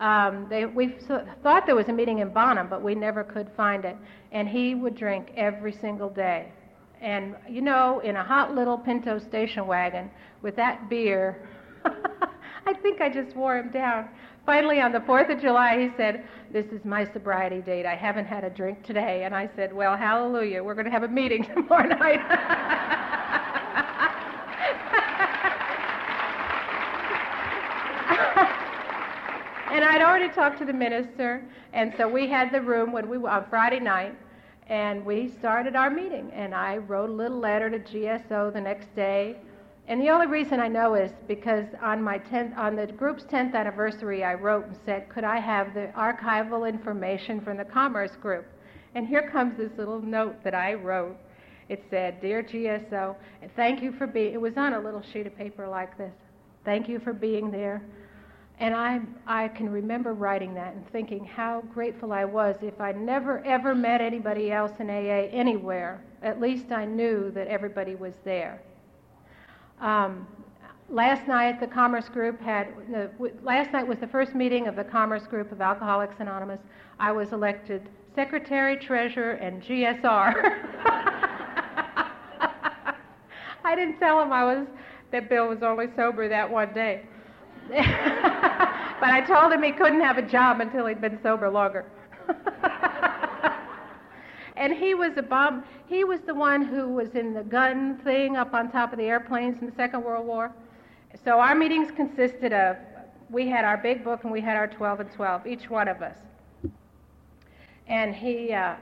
Um, they, we thought there was a meeting in Bonham, but we never could find it. And he would drink every single day. And, you know, in a hot little Pinto station wagon with that beer, I think I just wore him down. Finally, on the 4th of July, he said, This is my sobriety date. I haven't had a drink today. And I said, Well, hallelujah. We're going to have a meeting tomorrow night. and I'd already talked to the minister, and so we had the room when we on Friday night, and we started our meeting. And I wrote a little letter to GSO the next day, and the only reason I know is because on my 10th, on the group's 10th anniversary, I wrote and said, could I have the archival information from the Commerce Group? And here comes this little note that I wrote. It said, Dear GSO, thank you for being, it was on a little sheet of paper like this. Thank you for being there. And I, I can remember writing that and thinking how grateful I was if I never ever met anybody else in AA anywhere. At least I knew that everybody was there. Um, last night, the Commerce Group had, the, last night was the first meeting of the Commerce Group of Alcoholics Anonymous. I was elected Secretary, Treasurer, and GSR. I didn't tell him I was, that Bill was only sober that one day. but I told him he couldn't have a job until he'd been sober longer. and he was a bomb. He was the one who was in the gun thing up on top of the airplanes in the Second World War. So our meetings consisted of we had our big book and we had our 12 and 12, each one of us. And he, uh,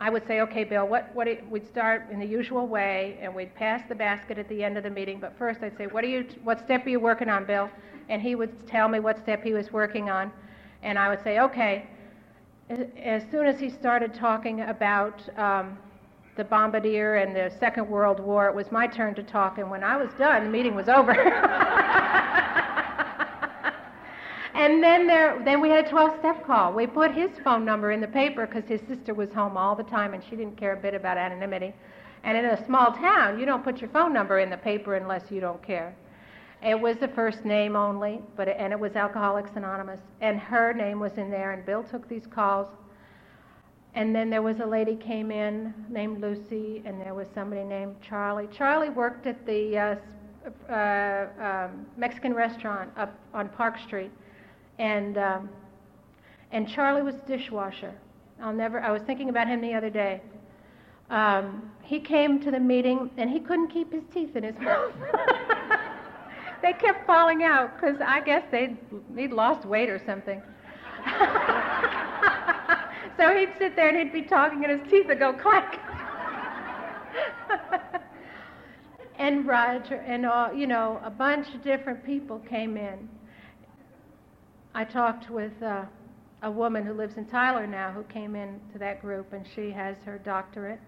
I would say, okay, Bill, what, what, we'd start in the usual way, and we'd pass the basket at the end of the meeting. But first, I'd say, what are you, what step are you working on, Bill? And he would tell me what step he was working on, and I would say, okay. As soon as he started talking about um, the bombardier and the Second World War, it was my turn to talk, and when I was done, the meeting was over. And then there, then we had a 12-step call. We put his phone number in the paper because his sister was home all the time and she didn't care a bit about anonymity. And in a small town, you don't put your phone number in the paper unless you don't care. It was the first name only, but and it was Alcoholics Anonymous, and her name was in there. And Bill took these calls. And then there was a lady came in named Lucy, and there was somebody named Charlie. Charlie worked at the uh, uh, um, Mexican restaurant up on Park Street and um, and Charlie was dishwasher. I'll never. I was thinking about him the other day. Um, he came to the meeting and he couldn't keep his teeth in his mouth. They kept falling out because I guess they'd he'd lost weight or something. so he'd sit there and he'd be talking and his teeth would go clack. and Roger and all, you know, a bunch of different people came in. I talked with uh, a woman who lives in Tyler now who came in to that group, and she has her doctorate.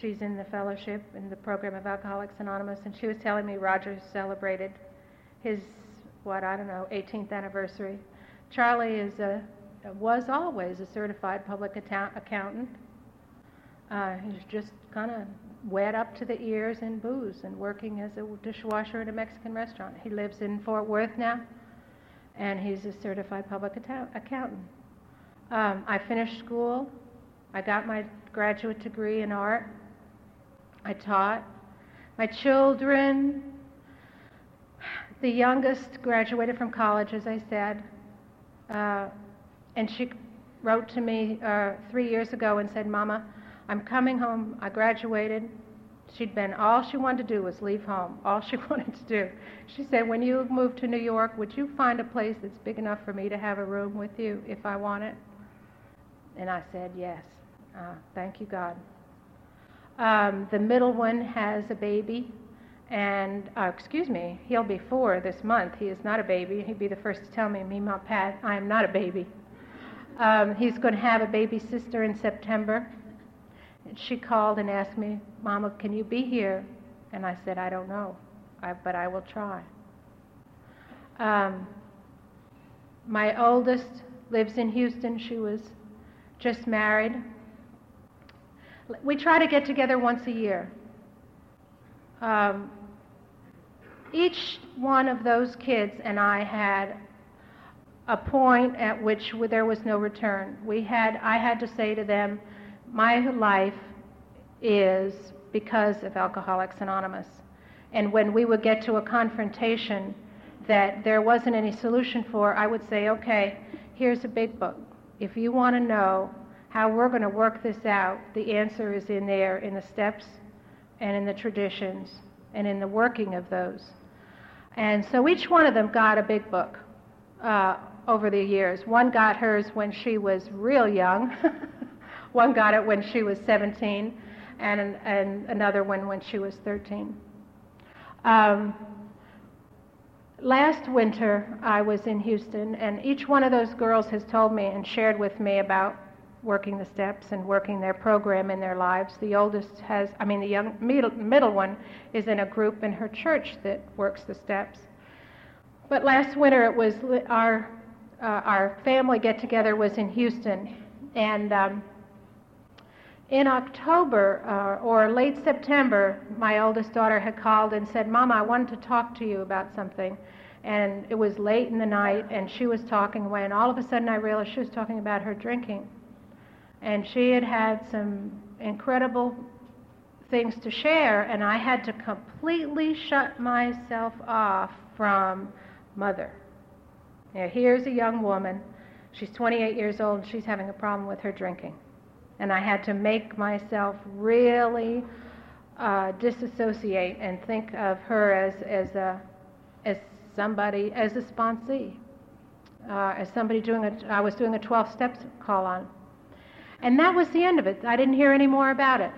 She's in the fellowship in the program of Alcoholics Anonymous, and she was telling me Roger celebrated his, what, I don't know, 18th anniversary. Charlie is a, was always a certified public account, accountant. Uh, he's just kind of wet up to the ears in booze and working as a dishwasher at a Mexican restaurant. He lives in Fort Worth now and he's a certified public accountant. Um, I finished school. I got my graduate degree in art. I taught. My children, the youngest graduated from college, as I said, uh, and she wrote to me uh, three years ago and said, Mama, I'm coming home. I graduated. She'd been, all she wanted to do was leave home. All she wanted to do. She said, When you move to New York, would you find a place that's big enough for me to have a room with you if I want it? And I said, Yes. Uh, thank you, God. Um, the middle one has a baby, and uh, excuse me, he'll be four this month. He is not a baby. He'd be the first to tell me, my Pat, I am not a baby. Um, he's going to have a baby sister in September. And she called and asked me, Mama, can you be here? And I said, I don't know, I, but I will try. Um, my oldest lives in Houston. She was just married. We try to get together once a year. Um, each one of those kids and I had a point at which there was no return. We had, I had to say to them, my life is because of Alcoholics Anonymous. And when we would get to a confrontation that there wasn't any solution for, I would say, okay, here's a big book. If you want to know how we're going to work this out, the answer is in there in the steps and in the traditions and in the working of those. And so each one of them got a big book uh, over the years. One got hers when she was real young. one got it when she was 17 and, and another one when she was 13. Um, last winter, I was in Houston, and each one of those girls has told me and shared with me about working the steps and working their program in their lives. The oldest has, I mean, the young middle, middle one is in a group in her church that works the steps. But last winter, it was our uh, our family get together was in Houston, and um, in October uh, or late September, my oldest daughter had called and said, Mama, I wanted to talk to you about something. And it was late in the night, and she was talking away, and all of a sudden I realized she was talking about her drinking. And she had had some incredible things to share, and I had to completely shut myself off from mother. Now, here's a young woman. She's 28 years old, and she's having a problem with her drinking and I had to make myself really uh, disassociate and think of her as, as, a, as somebody, as a sponsee, uh, as somebody doing a, I was doing a 12 steps call on. And that was the end of it. I didn't hear any more about it.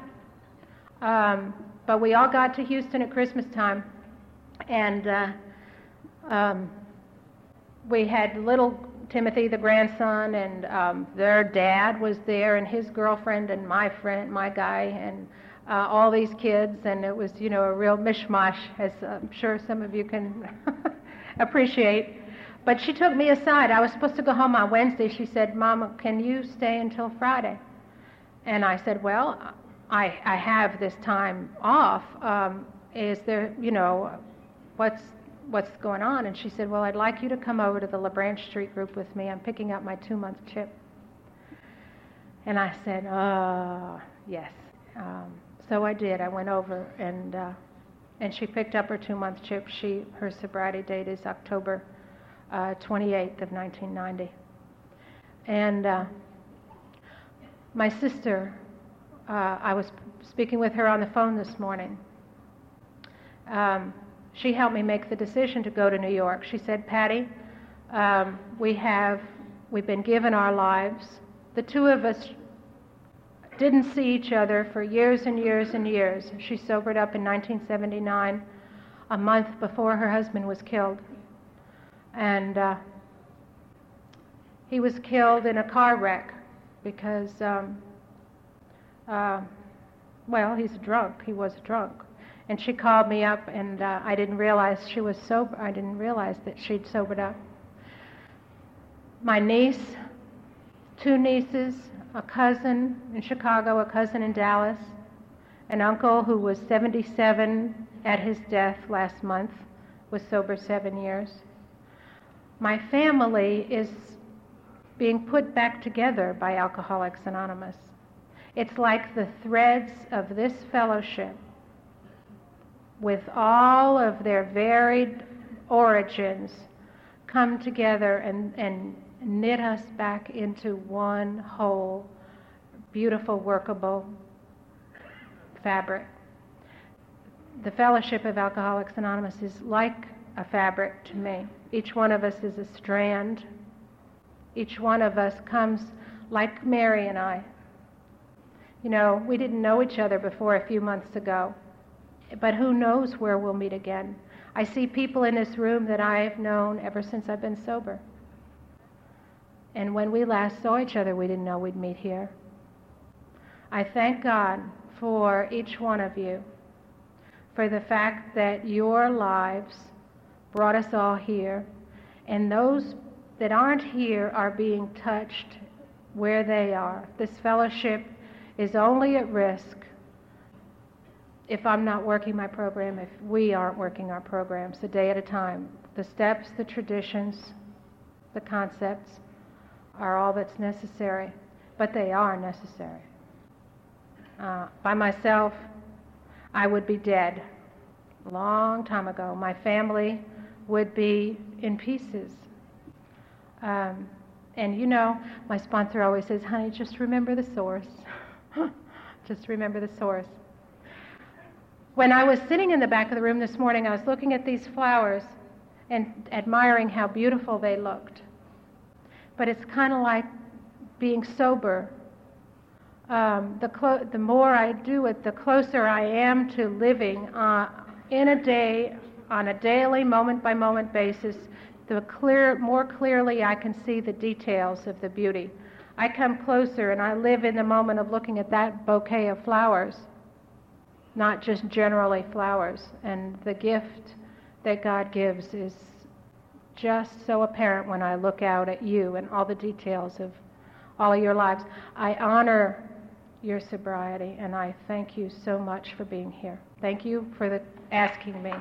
Um, but we all got to Houston at Christmas time, and uh, um, we had little Timothy, the grandson, and um, their dad was there, and his girlfriend, and my friend, my guy, and uh, all these kids, and it was, you know, a real mishmash, as I'm sure some of you can appreciate. But she took me aside. I was supposed to go home on Wednesday. She said, Mama, can you stay until Friday? And I said, Well, I, I have this time off. Um, is there, you know, what's what's going on? And she said, Well, I'd like you to come over to the LaBranch Street group with me. I'm picking up my two month chip. And I said, Oh, yes. Um, so I did. I went over and uh, and she picked up her two month chip. She her sobriety date is October uh, 28th of 1990. And uh, my sister, uh, I was speaking with her on the phone this morning. Um, she helped me make the decision to go to New York. She said, Patty, um, we have, we've been given our lives. The two of us didn't see each other for years and years and years. She sobered up in 1979, a month before her husband was killed. And uh, he was killed in a car wreck because, um, uh, well, he's drunk. He was drunk. And she called me up, and uh, I didn't realize she was sober. I didn't realize that she'd sobered up. My niece, two nieces, a cousin in Chicago, a cousin in Dallas, an uncle who was 77 at his death last month, was sober seven years. My family is being put back together by Alcoholics Anonymous. It's like the threads of this fellowship with all of their varied origins, come together and, and knit us back into one whole, beautiful, workable fabric. The Fellowship of Alcoholics Anonymous is like a fabric to me. Each one of us is a strand. Each one of us comes like Mary and I. You know, we didn't know each other before a few months ago but who knows where we'll meet again. I see people in this room that I've known ever since I've been sober. And when we last saw each other, we didn't know we'd meet here. I thank God for each one of you, for the fact that your lives brought us all here, and those that aren't here are being touched where they are. This fellowship is only at risk if I'm not working my program, if we aren't working our programs a day at a time. The steps, the traditions, the concepts are all that's necessary, but they are necessary. Uh, by myself, I would be dead a long time ago. My family would be in pieces. Um, and you know, my sponsor always says, honey, just remember the source. just remember the source. When I was sitting in the back of the room this morning, I was looking at these flowers and admiring how beautiful they looked. But it's kind of like being sober. Um, the, clo- the more I do it, the closer I am to living uh, in a day, on a daily, moment by moment basis, the clear, more clearly I can see the details of the beauty. I come closer and I live in the moment of looking at that bouquet of flowers not just generally flowers. And the gift that God gives is just so apparent when I look out at you and all the details of all of your lives. I honor your sobriety and I thank you so much for being here. Thank you for the, asking me.